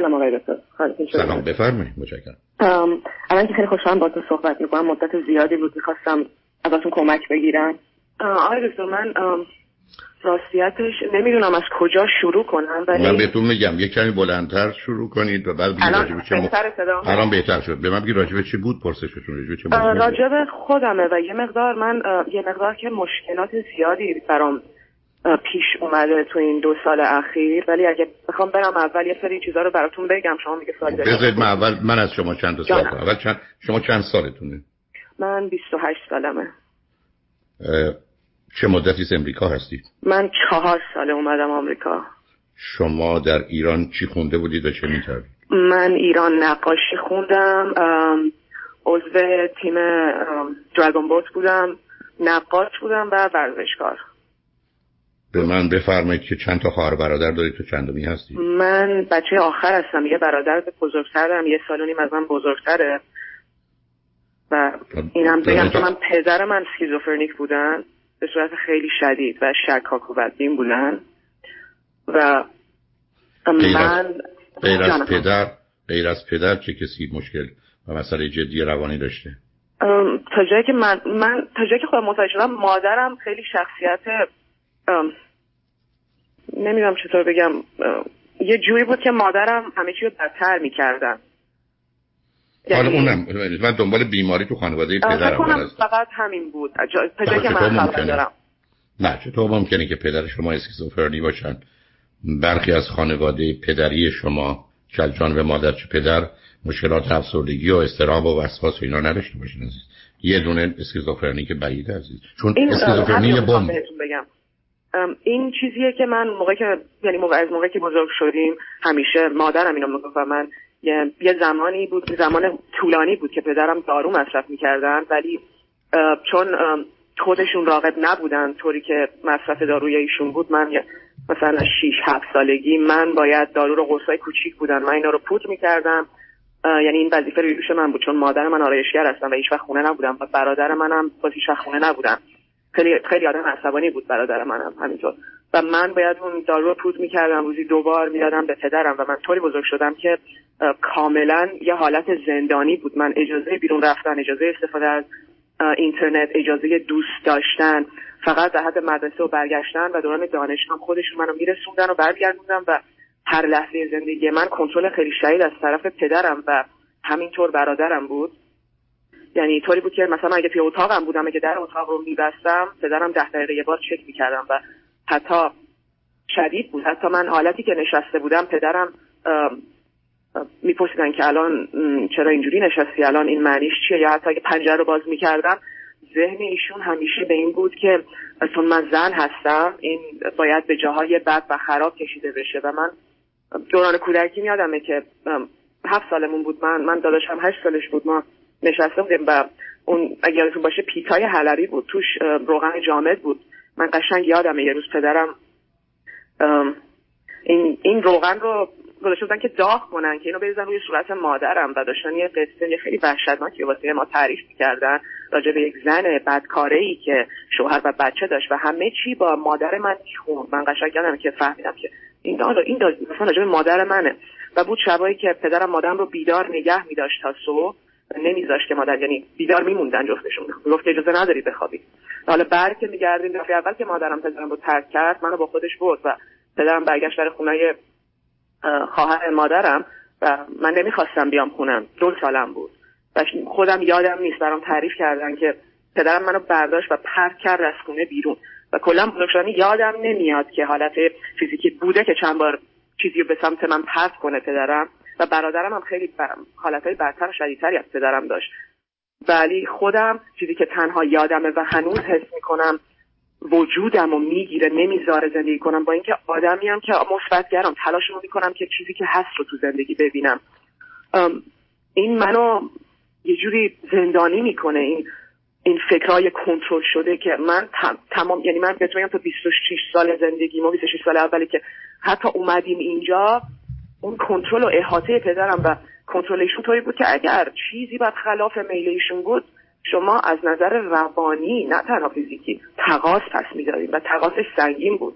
سلام آقای دکتر. سلام. بفرمایید. متشکرم. الان که خیلی خوشحالم با تو صحبت می‌کنم. مدت زیادی بود می‌خواستم ازتون کمک بگیرم. آقای دکتر من راستیتش نمی‌دونم از کجا شروع کنم ولی من بهتون میگم. یه کمی بلندتر شروع کنید و بعد الان راجب چه الان بهتر شد. به من بگید راجب چی بود پرسشتون راجب چه راجب خودمه و یه مقدار من یه مقدار که مشکلات زیادی برام پیش اومده تو این دو سال اخیر. ولی اگه بخوام برم اول یه سری چیزا رو براتون بگم. شما میگه سوال دارید من اول من از شما چند سال اول چند شما چند سالتونه؟ من 28 سالمه. چه مدتی از امریکا هستید من چهار ساله اومدم آمریکا. شما در ایران چی خونده بودید و چه می‌کردید؟ من ایران نقاشی خوندم. عضو تیم دراگون بوت بودم. نقاش بودم و ورزشکار. به من بفرمایید که چند تا خواهر برادر دارید تو چندمی هستید من بچه آخر هستم یه برادر بزرگتر دارم یه سال و نیم از من بزرگتره. و اینم بگم که من پدر من سکیزوفرنیک بودن به صورت خیلی شدید و شکاک و بدبین بودن. و من غیر از پدر غیر از پدر چه کسی مشکل و مسئله جدی روانی داشته؟ تا جایی که من, من تا جایی که خودم متوجه شدم مادرم خیلی شخصیت نمی‌دونم چطور بگم. یه جوری بود که مادرم همه چی رو بدتر می‌کردن. حالا یعنی اونم من دنبال بیماری تو خانواده پدرم فقط همین بود. تا که من خبر دارم. نه چطور ممکنه که پدر شما اسکیزوفرنی باشن. برخی از خانواده پدری شما جان و مادر چه پدر مشکلات افسردگی و استراب و وسواس و اینا نداشته باشین عزیز. یه دونه اسکیزوفرنی که بعید عزیز. چون اسکیزوفرنی بم بگم. این چیزیه که من موقعی که یعنی موقع از موقعی که بزرگ شدیم همیشه مادرم اینو می‌گفت و من یه, زمانی بود زمان طولانی بود که پدرم دارو مصرف می‌کردن ولی چون خودشون راقب نبودن طوری که مصرف داروی ایشون بود من مثلا 6 7 سالگی من باید دارو رو قرصای کوچیک بودن من اینا رو پودر می‌کردم. یعنی این وظیفه روی من بود چون مادر من آرایشگر هستم و هیچ وقت خونه نبودم و برادر منم باز هیچ خونه نبودم خیلی خیلی آدم عصبانی بود برادر منم همینطور. و من باید اون دارو رو پود می‌کردم روزی دوبار می‌دادم به پدرم و من طوری بزرگ شدم که کاملا یه حالت زندانی بود. من اجازه بیرون رفتن اجازه استفاده از اینترنت اجازه دوست داشتن فقط در حد مدرسه و برگشتن و دوران دانشگاه خودشون منو میرسوندن و برگردوندن و هر لحظه زندگی من کنترل خیلی شدید از طرف پدرم و همینطور برادرم بود. یعنی طوری بود که مثلا اگه توی اتاقم بودم اگه در اتاق رو میبستم پدرم ده دقیقه یه بار چک می‌کردم و حتی شدید بود. حتی من حالتی که نشسته بودم پدرم میپرسیدن که الان چرا اینجوری نشستی؟ الان این معنیش چیه؟ یا حتی اگه پنجره رو باز می‌کردم ذهن ایشون همیشه به این بود که چون من زن هستم این باید به جاهای بد و خراب کشیده بشه. و من دوران کودکی میادمه که هفت سالمون بود. من من داداشم هشت سالش بود. ما نشسته بودیم و اون اگر باشه پیتای حلبی بود. توش روغن جامد بود. من قشنگ یادمه یه روز پدرم این این روغن رو گذاشته بودن که داغ کنن که اینو بریزن روی صورت مادرم و داشتن یه قصه خیلی وحشتناکی واسه ما تعریف کردن راجع به یک زن بدکاره ای که شوهر و بچه داشت و همه چی با مادر من میخون من قشنگ یادم که فهمیدم که این این مثلا راجع به مادر منه. و بود شبایی که پدرم مادرم رو بیدار نگه میداشت تا صبح. نمیذاشت که مادر یعنی بیدار میموندن جفتشون گفت اجازه نداری بخوابی. حالا بعد که میگردیم دفعه اول که مادرم پدرم رو ترک کرد منو با خودش برد و پدرم برگشت برای خونه خواهر مادرم و من نمی‌خواستم بیام خونم دو سالم بود. و خودم یادم نیست برام تعریف کردن که پدرم منو برداشت و پرت کرد از خونه بیرون. و کلا بزرگ یادم نمیاد که حالت فیزیکی بوده که چند بار چیزی رو به سمت من پرت کنه پدرم. و برادرم هم خیلی حالتهای برتر و شدیدتری از پدرم داشت. ولی خودم چیزی که تنها یادمه و هنوز حس می‌کنم وجودم و می‌گیره نمی‌ذاره زندگی کنم. با اینکه آدمیم که مثبتگرم تلاش می‌کنم که چیزی که هست رو تو زندگی ببینم. این منو یه جوری زندانی می‌کنه. این این فکرهای کنترل شده که من تمام یعنی من بگم تا 26 سال زندگی ما 26 سال اولی که حتی اومدیم اینجا اون کنترل و احاطه پدرم و کنترلشون طوری بود که اگر چیزی بعد خلاف میلیشون بود شما از نظر روانی نه تنها فیزیکی تقاس پس میداریم و تقاسش سنگین بود.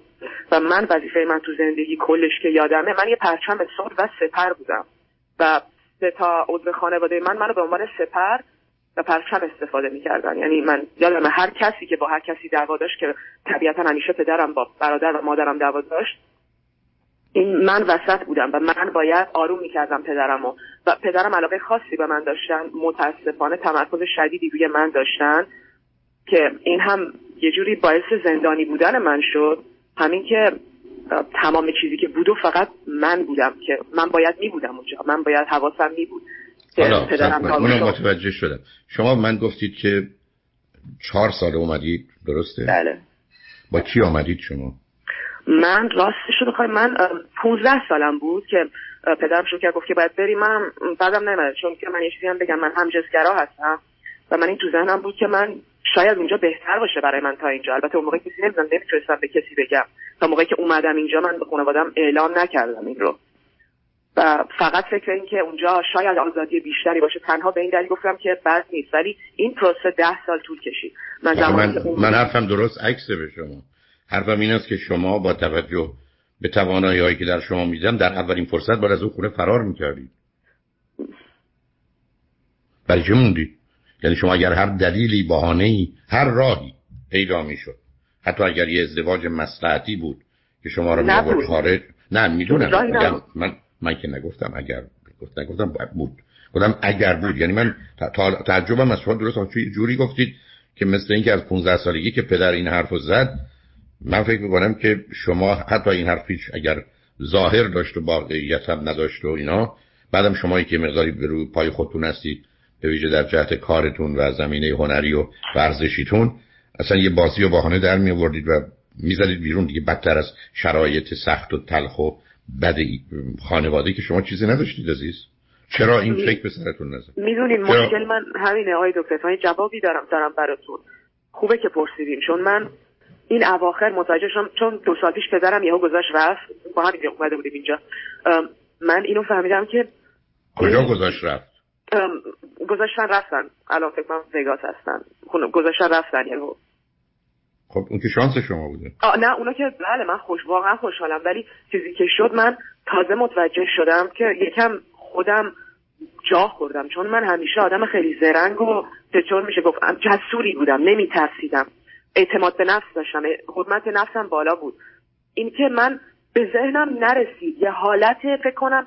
و من وظیفه من تو زندگی کلش که یادمه من یه پرچم سر و سپر بودم. و سه تا عضو خانواده من منو به عنوان سپر و پرچم استفاده می‌کردن. یعنی من یادم هر کسی که با هر کسی دعوا داشت که طبیعتا همیشه پدرم با برادر و مادرم دعوا داشت این من وسط بودم و من باید آروم می‌کردم پدرم و, پدرم علاقه خاصی به من داشتن متاسفانه تمرکز شدیدی روی من داشتن که این هم یه جوری باعث زندانی بودن من شد همین که تمام چیزی که بود و فقط من بودم که من باید می بودم اونجا من باید حواسم می بود حالا اونم متوجه شدم شما من گفتید که چهار سال اومدید درسته؟ بله با کی آمدید شما؟ من راستش رو بخوای من 15 سالم بود که پدرم شو کرد گفت که باید بری من بعدم نمیده چون که من یه چیزی هم بگم من هم جزگرا هستم و من این تو ذهنم بود که من شاید اونجا بهتر باشه برای من تا اینجا. البته اون موقع کسی نمی‌دونم نمی‌تونستم به کسی بگم. تا موقعی که اومدم اینجا من به خانوادم اعلام نکردم این رو. و فقط فکر این که اونجا شاید آزادی بیشتری باشه تنها به این دلیل گفتم که بد نیست. ولی این پروسه ده سال طول کشید. من من, من حرفم درست عکس به شما. حرفم این است که شما با توجه به توانایی هایی که در شما میدم در اولین فرصت باید از اون خونه فرار می‌کردید. برای چه موندید یعنی شما اگر هر دلیلی بهانه هر راهی پیدا می‌شد حتی اگر یه ازدواج مصلحتی بود که شما رو می خارج. نه می‌دونم. من من که نگفتم اگر گفت نگفتم بود. گفتم اگر بود. یعنی من تعجبم از شما درست. جوری گفتید که مثل اینکه از 15 سالگی که پدر این حرفو زد من فکر می‌کنم که شما حتی این حرفیش اگر ظاهر داشت و واقعیت هم نداشت و اینا بعدم شما که مقداری به روی پای خودتون هستید به ویژه در جهت کارتون و زمینه هنری و ورزشیتون اصلا یه بازی و بهانه در می آوردید و می‌زدید بیرون دیگه بدتر از شرایط سخت و تلخ و بد خانواده که شما چیزی نداشتید عزیز. چرا این فکر به سرتون نزد؟ می‌دونین مشکل من همینه آقای دکتر جوابی دارم دارم براتون. خوبه که پرسیدین چون من این اواخر متوجه شدم چون دو سال پیش پدرم یهو گذاشت رفت. با همین اومده بودیم اینجا. من اینو فهمیدم که کجا گذاشت رفت؟ گذاشتن رفتن. الان فکر کنم وگاس هستن. گذاشتن رفتن یهو. خب اون که شانس شما بوده. آه نه اونا که بله من خوش واقعا خوشحالم. ولی چیزی که شد من تازه متوجه شدم که یکم خودم جا خوردم. چون من همیشه آدم خیلی زرنگ و چطور میشه گفت جسوری بودم نمی ترسیدم اعتماد به نفس داشتم. حرمت نفسم بالا بود. اینکه من به ذهنم نرسید. یه حالت فکر کنم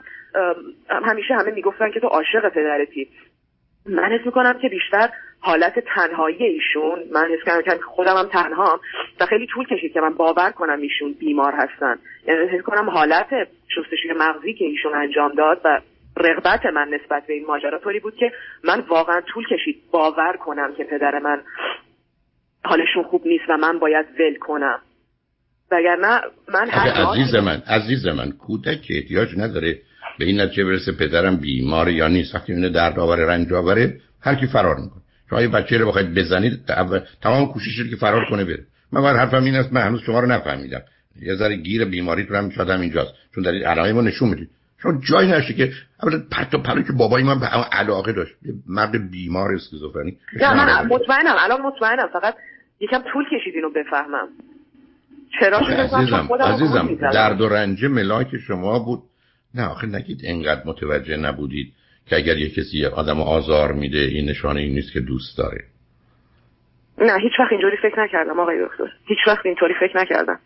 همیشه همه می‌گفتن که تو عاشق پدرتی. من حس می‌کنم که بیشتر حالت تنهایی ایشون من حس کردم که خودم هم تنها و خیلی طول کشید که من باور کنم ایشون بیمار هستن. یعنی حس کنم حالت شستشوی مغزی که ایشون انجام داد و رغبت من نسبت به این ماجرا طوری بود که من واقعا طول کشید باور کنم که پدر من حالشون خوب نیست و من باید ول کنم. وگرنه من عزیز من عزیز من کودک احتیاج نداره به این نتیجه برسه پدرم بیمار یا نیست. وقتی اینه درد آوره رنج آوره هر کی فرار می‌کنه. شما یه بچه رو بخواید بزنید تمام کوشش که فرار کنه بره. من باید حرفم این است من هنوز شما رو نفهمیدم. یه ذره گیر بیماری تو هم شاید اینجاست. چون در علائم نشون می‌دید شما جایی نشه که اولا پرت و پلو که بابای من به علاقه داشت. مرد بیمار اسکیزوفرنی. نه من مطمئنم. الان مطمئنم. فقط یکم طول کشید اینو بفهمم. چرا عزیزم عزیزم درد و رنج ملاک شما بود. نه آخه نگید انقدر متوجه نبودید که اگر یه کسی آدم آزار میده این نشانه این نیست که دوست داره. نه هیچ وقت اینجوری فکر نکردم آقای دکتر. هیچ وقت اینطوری فکر نکردم.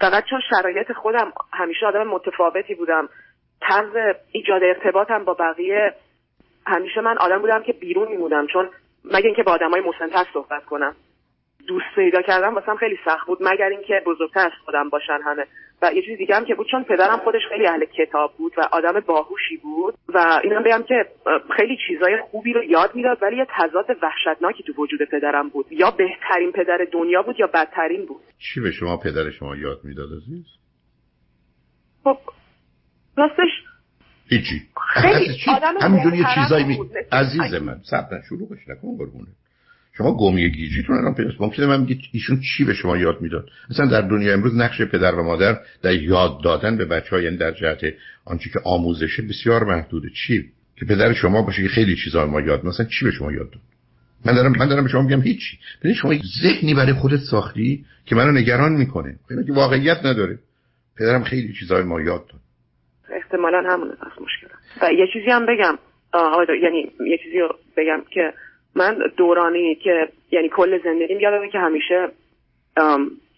فقط چون شرایط خودم همیشه آدم متفاوتی بودم. طرز ایجاد ارتباطم با بقیه همیشه من آدم بودم که بیرون میمودم چون مگه اینکه با آدمای مسنتر صحبت کنم. دوست پیدا کردم واسم خیلی سخت بود مگر اینکه بزرگتر از خودم باشن همه. و یه چیز دیگه هم که بود چون پدرم خودش خیلی اهل کتاب بود و آدم باهوشی بود و اینم بگم که خیلی چیزای خوبی رو یاد می‌داد ولی یه تضاد وحشتناکی تو وجود پدرم بود. یا بهترین پدر دنیا بود یا بدترین بود. چی به شما پدر شما یاد می‌داد عزیز؟ خب راستش هیچی. خیلی همینجوری یه چیزایی می... عزیز من صبر شروعش نکن قربونه شما گمی گیجیتون الان پیداست ممکنه من میگید ایشون چی به شما یاد می‌داد؟ مثلا در دنیا امروز نقش پدر و مادر در یاد دادن به بچه ها یعنی در جهت آنچه که آموزشه بسیار محدوده. چی؟ که پدر شما باشه که خیلی چیزا ما یاد مثلا چی به شما یاد داد؟ من دارم من دارم به شما میگم هیچی. ببین شما ذهنی برای خودت ساختی که منو نگران می‌کنه. که واقعیت نداره. پدرم خیلی چیزای ما یاد داد. احتمالا همون از مشکل و یه چیزی هم بگم. یعنی یه چیزی رو بگم که من دورانی که یعنی کل زندگیم یادمه که همیشه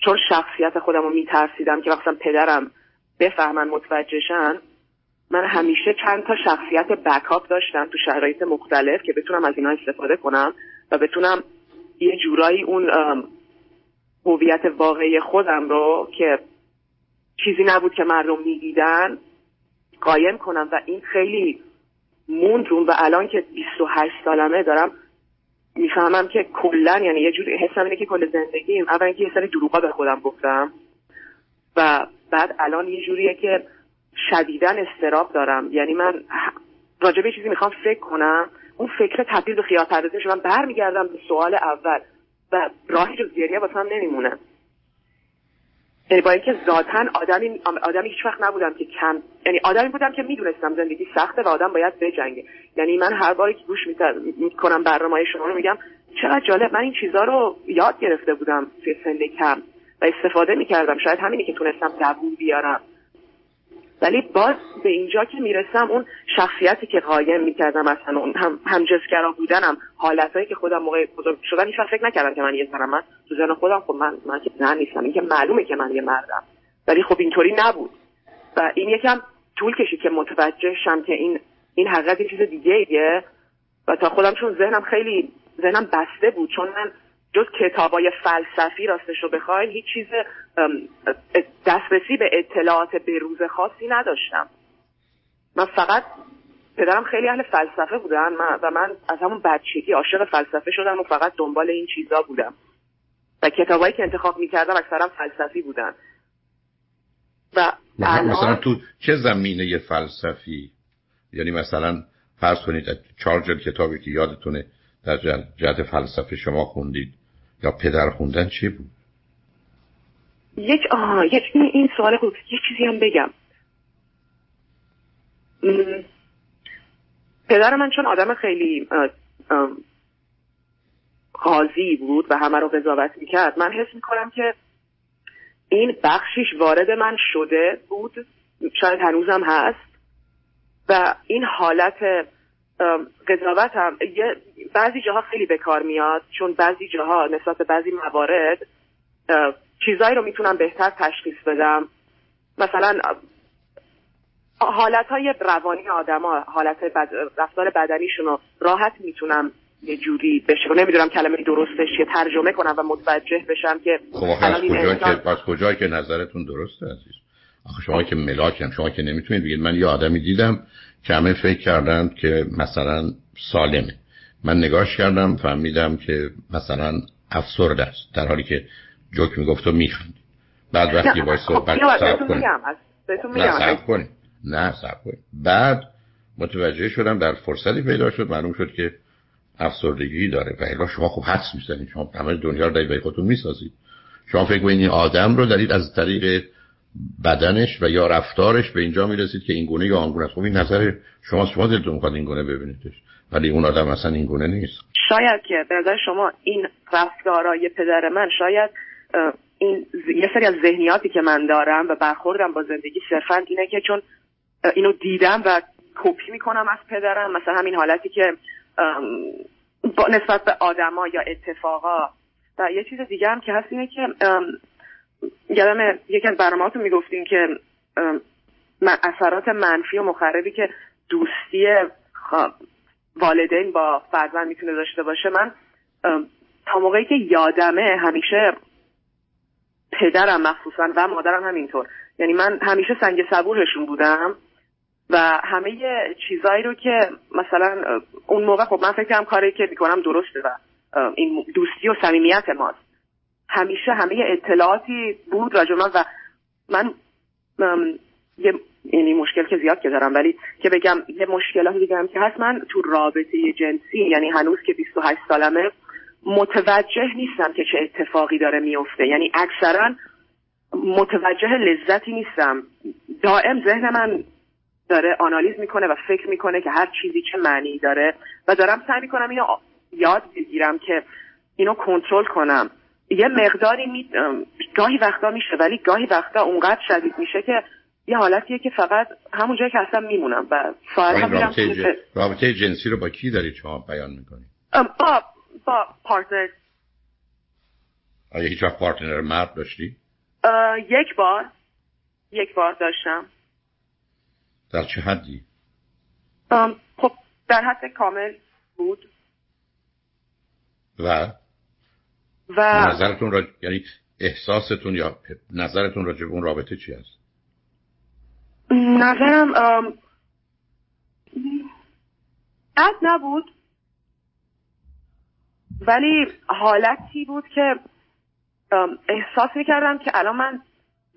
چون شخصیت خودم رو میترسیدم که مثلا پدرم بفهمن متوجهشن من همیشه چند تا شخصیت بکاپ داشتم تو شرایط مختلف که بتونم از اینا استفاده کنم و بتونم یه جورایی اون هویت واقعی خودم رو که چیزی نبود که مردم می‌دیدن قایم کنم. و این خیلی موند و الان که 28 سالمه دارم می‌فهمم که کلا یعنی یه جوری حسم اینه که کل زندگیم اول که یه سری دروغا به خودم گفتم و بعد الان یه جوریه که شدیدن استراب دارم. یعنی من راجع به چیزی می‌خوام فکر کنم اون فکر تبدیل به خیال پردازی من برمیگردم به سوال اول و راهی جز گریه واسم نمیمونه. با اینکه ذاتا آدمی آدمی هیچ وقت نبودم که کم یعنی آدمی بودم که می‌دونستم زندگی سخته و آدم باید بجنگه. یعنی من هر باری که گوش می‌کنم برنامه شما رو میگم چقدر جالب. من این چیزها رو یاد گرفته بودم توی سن کم و استفاده می‌کردم. شاید همینی که تونستم دووم بیارم. ولی باز به اینجا که می‌رسم اون شخصیتی که قایم می‌کردم اصلا اون هم همجنسگرا بودنم حالتهایی که خودم موقع بزرگ شدن هیچ فکر نکردم که من یه زنم من تو زن خودم خب من من که زن نیستم این که معلومه که من یه مردم. ولی خب اینطوری نبود. و این یکم طول کشید که متوجه شم که این این حقیقت یه چیز دیگه ایه و تا خودم چون ذهنم خیلی ذهنم بسته بود چون من جز کتابای فلسفی راستش رو بخواین هیچ چیز دسترسی به اطلاعات به روز خاصی نداشتم. من فقط پدرم خیلی اهل فلسفه بودن و من از همون بچگی عاشق فلسفه شدم و فقط دنبال این چیزا بودم. و کتابایی که انتخاب می‌کردم اکثرا فلسفی بودن. و مثلا تو چه زمینه فلسفی؟ یعنی مثلا فرض کنید چهار جلد کتابی که یادتونه در جهت فلسفه شما خوندید. یا پدر خوندن چی بود؟ یک آه یک این سوال خوب. یک چیزی هم بگم. پدر من چون آدم خیلی قاضی بود و همه رو قضاوت می‌کرد من حس می‌کنم که این بخشیش وارد من شده بود. شاید هنوزم هست. و این حالت قضاوت هم یه بعضی جاها خیلی به کار میاد چون بعضی جاها نسبت به بعضی موارد چیزایی رو می‌تونم بهتر تشخیص بدم. مثلا حالت های روانی آدما حالت بد... رفتار بدنیشون رو راحت می‌تونم یه جوری بشه. نمی‌دونم کلمه درستش چیه ترجمه کنم و متوجه بشم که خب از کجا که از که نظرتون درسته عزیز؟ شما که ملاکم شما که نمی‌تونید بگید. من یه آدمی دیدم که همه فکر کردن که مثلا سالمه. من نگاش کردم فهمیدم که مثلا افسرده است در حالی که جوک می‌گفت و میخند بعد وقتی باید صحبت سب کنیم نه سب کنیم نه سب کنیم بعد متوجه شدم در فرصتی پیدا شد معلوم شد که افسردگی داره. و الا شما خوب حدس می‌زنید. شما همه دنیا رو دارید خودتون می‌سازید. شما فکر کنید این آدم رو دارید از طریق بدنش و یا رفتارش به اینجا می‌رسید که این گونه یا آن گونه خب این نظر شما شما دلتون می‌خواد این گونه ببینیدش؟ ولی اون آدم اصلا این گونه نیست. شاید که به نظر شما این رفتارای پدر من شاید این یه سری از ذهنیاتی که من دارم و برخوردم با زندگی صرفا اینه که چون اینو دیدم و کپی می‌کنم از پدرم مثلا همین حالتی که با نسبت به آدما یا اتفاقا و یه چیز دیگه هم که هست اینه که یادم یکی از برنامهاتون می‌گفتین که اثرات منفی و مخربی که دوستی والدین با فرزند می‌تونه داشته باشه من تا موقعی که یادمه همیشه پدرم مخصوصا و مادرم همینطور. یعنی من همیشه سنگ صبورشون بودم و همه چیزایی رو که مثلا اون موقع خب من فکرم کاری که می‌کنم درسته و این دوستی و صمیمیت ماست. همیشه همه اطلاعاتی بود راجع من و من یه یعنی مشکل که زیاد که دارم ولی که بگم یه مشکلات دیگه هم که هست من تو رابطه جنسی یعنی هنوز که 28 سالمه متوجه نیستم که چه اتفاقی داره میفته. یعنی اکثرا متوجه لذتی نیستم. دائم ذهن من داره آنالیز می‌کنه و فکر می‌کنه که هر چیزی چه معنی داره و دارم سعی می‌کنم اینو یاد بگیرم که اینو کنترل کنم. یه مقداری می... گاهی وقتا میشه ولی گاهی وقتا اونقدر شدید میشه که یه حالتیه که فقط همون جایی که اصلا میمونم و ساعت رابطه, ج... رابطه جنسی رو با کی دارید شما بیان می‌کنید؟ با با پارتنر. آیا هیچ وقت پارتنر مرد داشتی؟ یک بار. یک بار داشتم. در چه حدی؟ خب در حد کامل بود. و؟ و نظرتون را یعنی احساستون یا نظرتون راجع به اون رابطه چی است؟ نظرم بد نبود. ولی حالتی بود که احساس می‌کردم که الان من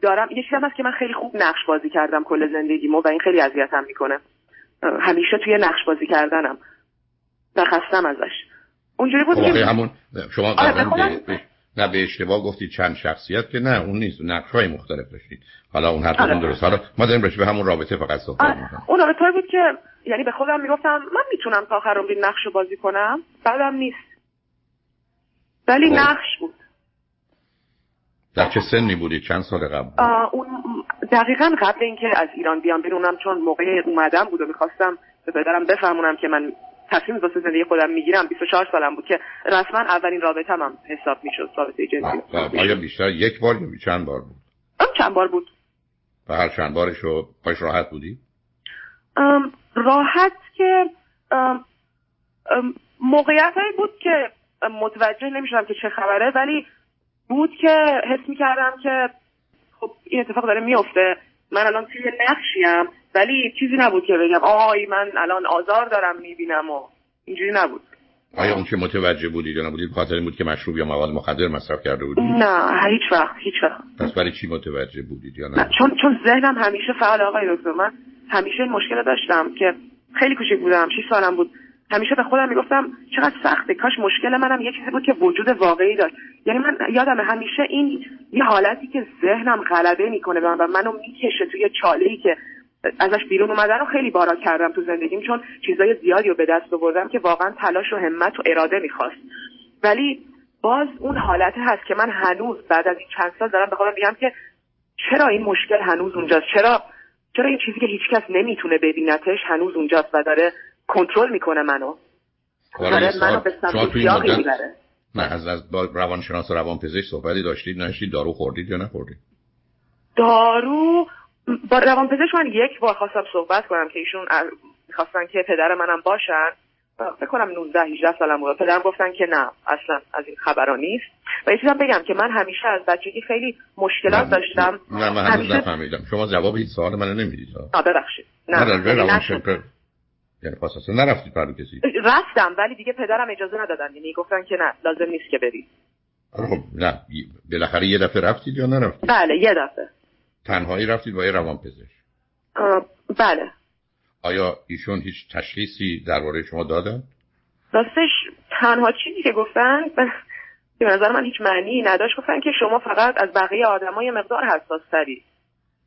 دارم یه چیزی هست که من خیلی خوب نقش بازی کردم کل زندگیمو و این خیلی اذیتم می‌کنه. همیشه توی نقش بازی کردنم. و خستم ازش. اونجوری بود خب که همون شما آره نه به اشتباه گفتید چند شخصیت که نه اون نیست. نقش های مختلف داشتید. حالا اون حرفتون آره. درست. حالا ما داریم به همون رابطه فقط صحبت آره. می‌کنیم. اون رابطه بود که یعنی به خودم می‌گفتم من می‌تونم تا آخر عمری نقش بازی کنم بعدم نیست. ولی خب. نقش بود. در چه سنی بودی؟ چند سال قبل؟ اون دقیقا قبل اینکه از ایران بیام بیرونم چون موقع اومدم بود و می‌خواستم به پدرم بفهمونم که من تصمیم واسه زندگی خودم می‌گیرم 24 سالم بود که رسما اولین رابطه هم حساب می‌شد رابطه جنسی. آیا بیشتر یک بار یا چند بار بود؟ چند بار بود. و هر چند بارشو پاش راحت بودی؟ راحت که موقعیت بود که متوجه نمی‌شدم که چه خبره ولی بود که حس می‌کردم که خب این اتفاق داره میفته من الان توی نقشیم ولی چیزی نبود که بگم. آی من الان آزار دارم می‌بینم و اینجوری نبود. آیا اون که متوجه بودید یا نبودید خاطر بود که مشروب یا مواد مخدر مصرف کرده بودید نه هیچ وقت هیچ وقت. پس برای چی متوجه بودید یا نه, چون چون ذهنم همیشه فعال آقای دکتر. من همیشه این مشکل داشتم که خیلی کوچیک بودم 6 سالم بود. همیشه به خودم می‌گفتم چقدر سخته کاش مشکل منم یه چیزی بود که وجود واقعی داشت. یعنی من یادم همیشه این یه حالتی که ذهنم غلبه می‌کنه و منو می‌کشه توی چاله که ازش بیرون اومدن رو خیلی بارا کردم تو زندگیم چون چیزای زیادی رو به دست آوردم که واقعا تلاش و همت و اراده می‌خواست. ولی باز اون حالت هست که من هنوز بعد از این چند سال دارم به خودم میگم که چرا این مشکل هنوز اونجاست؟ چرا چرا این چیزی که هیچکس نمی‌تونه ببینتش هنوز اونجاست و داره کنترل می‌کنه منو؟ داره منو به سمت می‌بره. نه از از با روانشناس و روانپزشک صحبتی داشتید؟ نشید؟ دارو خوردید یا نخوردید؟ دارو با روانپزشک من یک بار خواستم صحبت کنم که ایشون می‌خواستن که پدر منم باشن. فکر کنم 19 18 سالم بود. پدرم گفتن که نه اصلا از این خبرا نیست. و یه چیزم بگم که من همیشه از بچگی خیلی مشکلات داشتم. نه من همیشه... نفهمیدم. شما جواب این سوال من نمی‌دید آ ببخشید. نه نه یعنی اصلا نرفتید پرو کسی. رفتم ولی دیگه پدرم اجازه ندادن. یعنی گفتن که نه لازم نیست که بری خب نه. بالاخره یه دفعه رفتید یا نرفتید؟ بله یه دفعه. تنهایی رفتید با یه روان پزشک بله. آیا ایشون هیچ تشخیصی درباره شما دادن؟ راستش تنها چیزی که گفتن به نظر من هیچ معنی نداشت. گفتن که شما فقط از بقیه آدمای مقدار حساس تری.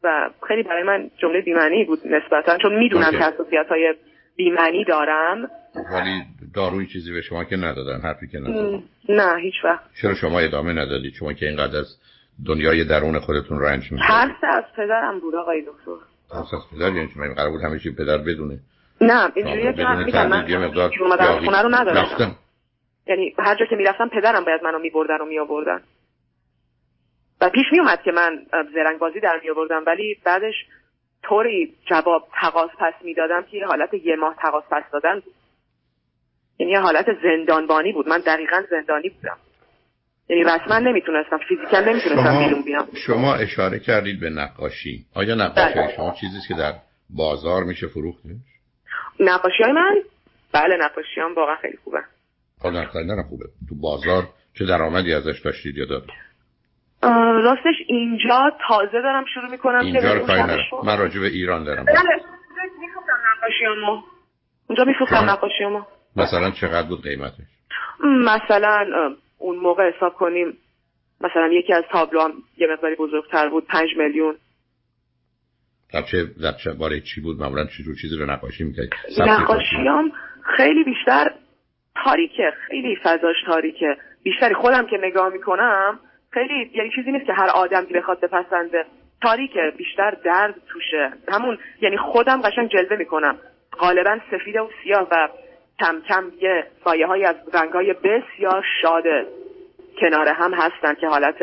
و خیلی برای من جمله بیمعنی بود نسبتا چون می‌دونم که حساسیت های بیمعنی دارم. ولی داروی چیزی به شما که ندادن حرفی که ندادن. نه هیچ وقت. چرا شما ادامه ندادید؟ شما که اینقدر از دنیای درون خودتون رنج می‌کنید ترس از پدرم بود آقای دکتر. ترس از پدر یعنی من قرار بود همه چی پدر بدونه. نه اینجوریه که من میگم من خونه رو ندارم. یعنی هر جا که می‌رفتم پدرم باید منو میبردن و میآوردن. و پیش میومد که من زرنگ بازی در میآوردم ولی بعدش طوری جواب تقاس پس می‌دادم که یه حالت یه ماه تقاس پس دادن بود. یعنی یه حالت زندانبانی بود. من دقیقا زندانی بودم. یعنی رسما نمی‌تونستم فیزیکا نمی‌تونستم بیرون بیام. شما اشاره کردید به نقاشی. آیا نقاشی بله. شما چیزی که در بازار میشه فروختش؟ نقاشی های من؟ بله نقاشی هم واقعا خیلی خوبه. خب نه خوبه. تو بازار چه درآمدی ازش داشتید یا دارید راستش اینجا تازه دارم شروع می‌کنم اینجا رو من راجع به ایران دارم. بله میفروختم نقاشیامو اونجا میفروختم نقاشیامو مثلا چقدر بود قیمتش؟ مثلا اون موقع حساب کنیم مثلا یکی از تابلو یه مقداری بزرگتر بود پنج میلیون. در چه در چه باره چی بود؟ معمولا جور چیزی رو نقاشی می‌کردی؟ نقاشیام خیلی بیشتر تاریکه خیلی فضاش تاریکه. بیشتری خودم که نگاه می‌کنم خیلی یعنی چیزی نیست که هر آدمی بخواد بپسنده. تاریکه بیشتر درد توشه. همون یعنی خودم قشنگ جلوه می‌کنم. غالبا سفید و سیاه و کم کم یه سایه های از رنگ های بسیار شاده. کنار هم هستن که حالت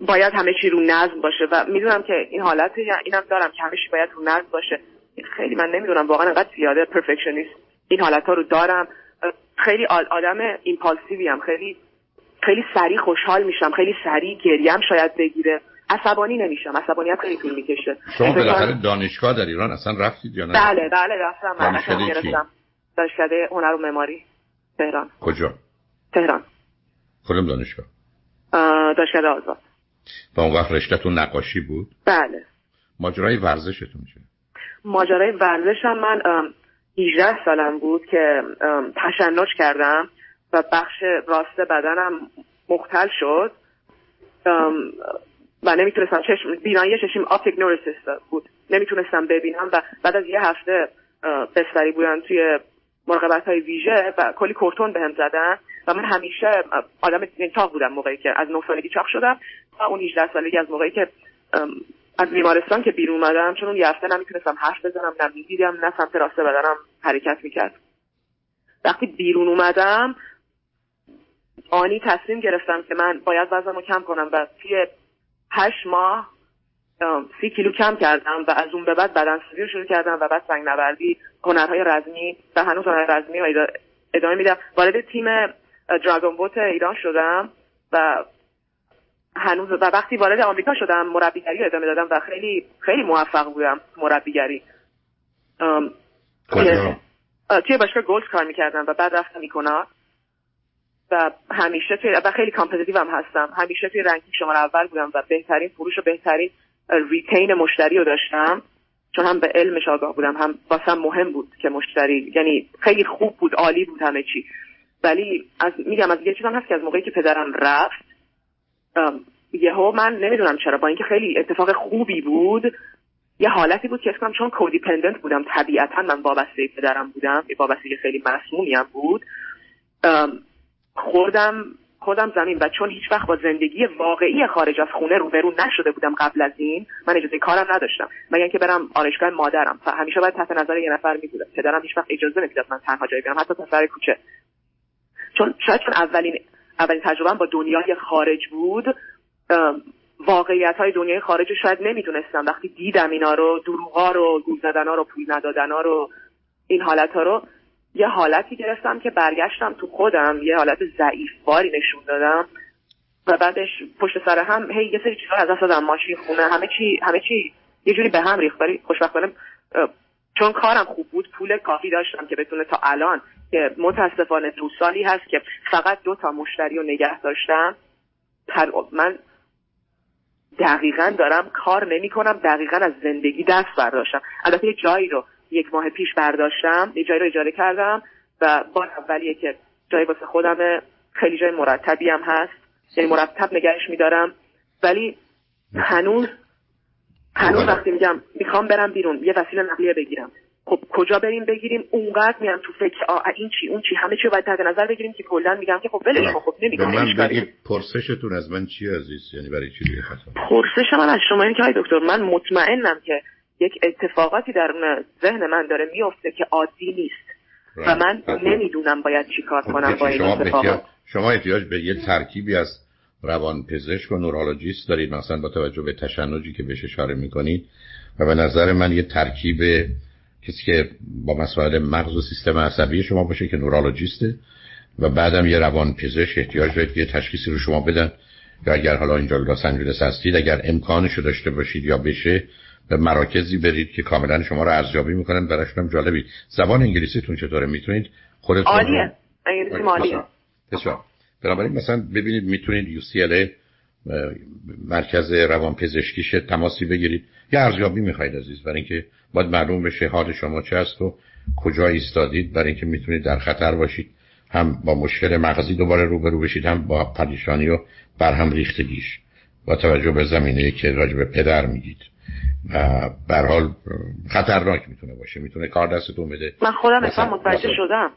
باید همه چی رو نظم باشه و می‌دونم که این حالت اینم دارم که همه چی باید رو نظم باشه. خیلی من نمی‌دونم واقعا انقدر زیاده پرفکشنیست این حالت ها رو دارم. خیلی آدم ایمپالسیوی هم خیلی خیلی سریع خوشحال میشم. خیلی سریع گریم شاید بگیره. عصبانی نمیشم. عصبانیت خیلی طول می‌کشه. شما بالاخره دانشگاه در ایران اصلا رفتید یا نه؟ بله بله رفتم. دانشگاه گرفتم دانشکده هنر و معماری تهران. کجا؟ تهران. کدوم دانشگاه؟ دانشکده آزاد. و اون وقت رشتهتون نقاشی بود؟ بله. ماجرای ورزشتون چه؟ ماجرای ورزشم من 18 سالم بود که تشنج کردم و بخش راست بدنم مختل شد. و نمی‌تونستم چشم بینایی چشم آپتیک نورسیست بود. نمی‌تونستم ببینم و بعد از یه هفته بستری بودن توی مراقبت های ویژه و کلی کورتون بهم زدن و من همیشه آدم تاق بودم موقعی که از 9 سالگی چاق شدم و اون 18 سالگی از موقعی که از بیمارستان که بیرون اومدم چون اون یه هفته نمی‌تونستم حرف بزنم نه می‌دیدم نه سمت راسته بدنم حرکت می‌کرد. وقتی بیرون اومدم آنی تصمیم گرفتم که من باید وزنمو کم کنم و توی هشت ماه سی کیلو کم کردم و از اون به بعد بدن رو شروع کردم و بعد سنگ نوردی هنرهای رزمی و هنوز هنر رزمی و ادامه میدم. وارد تیم dragon boat ایران شدم و هنوز و وقتی وارد آمریکا شدم مربیگری ادامه دادم و خیلی خیلی موفق بودم مربیگری. توی باشگاه Gold کار می‌کردم و بعد رفتم می‌کنم و همیشه توی و خیلی competitive هم هستم. همیشه توی ranking شماره اول بودم و بهترین فروش و بهترین ریتین مشتری رو داشتم. چون هم به علمش آگاه بودم هم واسم مهم بود که مشتری یعنی خیلی خوب بود عالی بود همه چی. ولی از میگم از یه چیز هست که از موقعی که پدرم رفت یهو من نمی‌دونم چرا با اینکه خیلی اتفاق خوبی بود یه حالتی بود که اسمم چون کودیپندنت بودم طبیعتا من وابسته پدرم بودم وابسته خیلی مسمومی هم بود. خوردم خودم زمین و چون هیچ وقت با زندگی واقعی خارج از خونه روبرو نشده بودم قبل از این من اجازه کارم نداشتم. مگر اینکه برم آرایشگاه مادرم. و همیشه باید تحت نظر یه نفر می بودم پدرم هیچ وقت اجازه نمی‌داد من تنها جایی برم حتی تا کوچه. چون شاید چون اولین اولین تجربه با دنیای خارج بود واقعیت های دنیای خارج رو شاید نمی‌دونستم. وقتی دیدم اینا رو دروغا رو گول زدن ها رو پول ندادن ها رو این حالت ها رو یه حالتی گرفتم که برگشتم تو خودم یه حالت ضعیف باری نشون دادم و بعدش پشت سر هم هی یه سری چیزا از دست دادم ماشین خونه همه چی همه چی. یه جوری به هم ریخت ولی خوشبختانه چون کارم خوب بود پول کافی داشتم که بتونه تا الان که متاسفانه دو سالی هست که فقط دو تا مشتری رو نگه داشتم. من دقیقا دارم کار نمی کنم دقیقا از زندگی دست برداشتم. البته یه جایی رو یک ماه پیش برداشتم یه جایی رو اجاره کردم و بار اولیه که جایی واسه خودم خیلی جای مرتبی هم هست. یعنی مرتب نگهش میدارم. ولی هنوز هنوز وقتی میگم می‌خوام برم بیرون یه وسیله نقلیه بگیرم. خب کجا بریم بگیریم؟ اونقدر میام تو فکر. آ این چی؟ اون چی؟ همه چی باید تحت نظر بگیریم که کلا میگم که خب ولش کن خب نمیگم من بگید پرسشتون از من چی عزیز؟ یعنی برای چی دیگه پرسش من از شما این که دکتر من مطمئنم که یک اتفاقاتی در ذهن من داره میفته که عادی نیست. و من نمی‌دونم باید چی کار کنم با این اتفاقات. شما احتیاج به یه ترکیبی از روان پزشک و نورولوژیست دارید. مثلا با توجه به تشنجی که بهش اشاره می‌کنید. و به نظر من یه ترکیب کسی که با مسائل مغز و سیستم عصبی شما باشه که نورولوژیسته. و بعدم یه روان پزشک احتیاج دارید که یه تشخیصی رو شما بدن. یا اگر حالا اینجا لس آنجلس هستید اگر امکانش داشته باشید یا بشه به مراکزی برید که کاملا شما رو ارزیابی می‌کنن. براشون هم جالبی. زبان انگلیسیتون چطوره؟ می‌تونید خودتون عالیه. انگلیسی مالیه. بسیار. بنابراین مثلا ببینید می‌تونید UCLA مرکز روان پزشکیش تماسی بگیرید. یه ارزیابی می‌خواید عزیز برای اینکه باید معلوم بشه حال شما چه است و کجا ایستادید. برای اینکه می‌تونید در خطر باشید. هم با مشکل مغزی دوباره روبرو بشید هم با پریشانی و برهم ریختگیش. با توجه به زمینه که راجع به پدر میگید. و به حال خطرناک می‌تونه باشه. می‌تونه کار دستتون بده. من خودم اصلا متوجه شدم.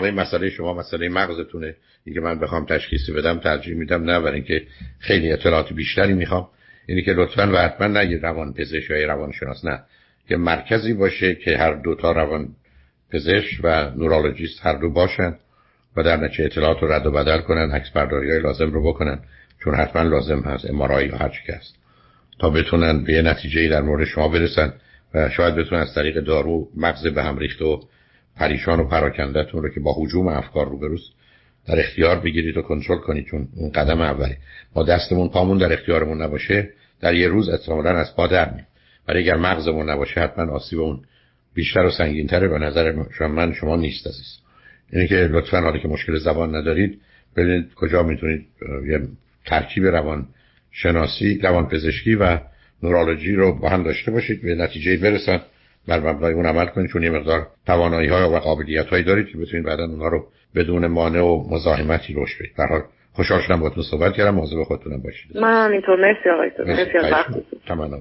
به مسئله شما مسئله مغزتونه. اینکه من بخوام تشخیصی بدم ترجیح میدم نه برای اینکه خیلی اطلاعات بیشتری می‌خوام. اینی که لطفا و حتما نه روان پزشک یا روان شناس نه. که مرکزی باشه که هر دو تا روان پزشک و نورولوژیست هر دو باشن و در نتیجه اطلاعات رو رد و بدل کنن عکس برداری های لازم رو بکنن. چون حتما لازم هست امارای یا هر چی هست. تا بتونن به یه نتیجه در مورد شما برسن و شاید بتونن از طریق دارو مغز به هم ریخته و پریشان و پراکندهتون رو که با حجوم افکار رو بروز در اختیار بگیرید و کنترل کنید چون اون قدم اولی ما دستمون پامون در اختیارمون نباشه در یه روز احتمالاً از پا در مییم ولی اگر مغزمون نباشه حتما آسیب اون بیشتر و سنگینتره به نظر من شما نیست عزیز. اینه که لطفا حالی که مشکل زبان ندارید ببینید کجا می‌تونید یه ترکیب روان شناسی روان پزشکی و نورولوژی رو با هم داشته باشید. به نتیجه برسن. بر مبنای اون عمل کنید چون یه مقدار توانایی های و قابلیت هایی دارید که بتونید بعدا اونها رو بدون مانع و مزاحمتی روش بدید. در خوشحال شدم باهاتون صحبت کردم. مواظب خودتونم باشید. من اینطور. مرسی آقای مرسی از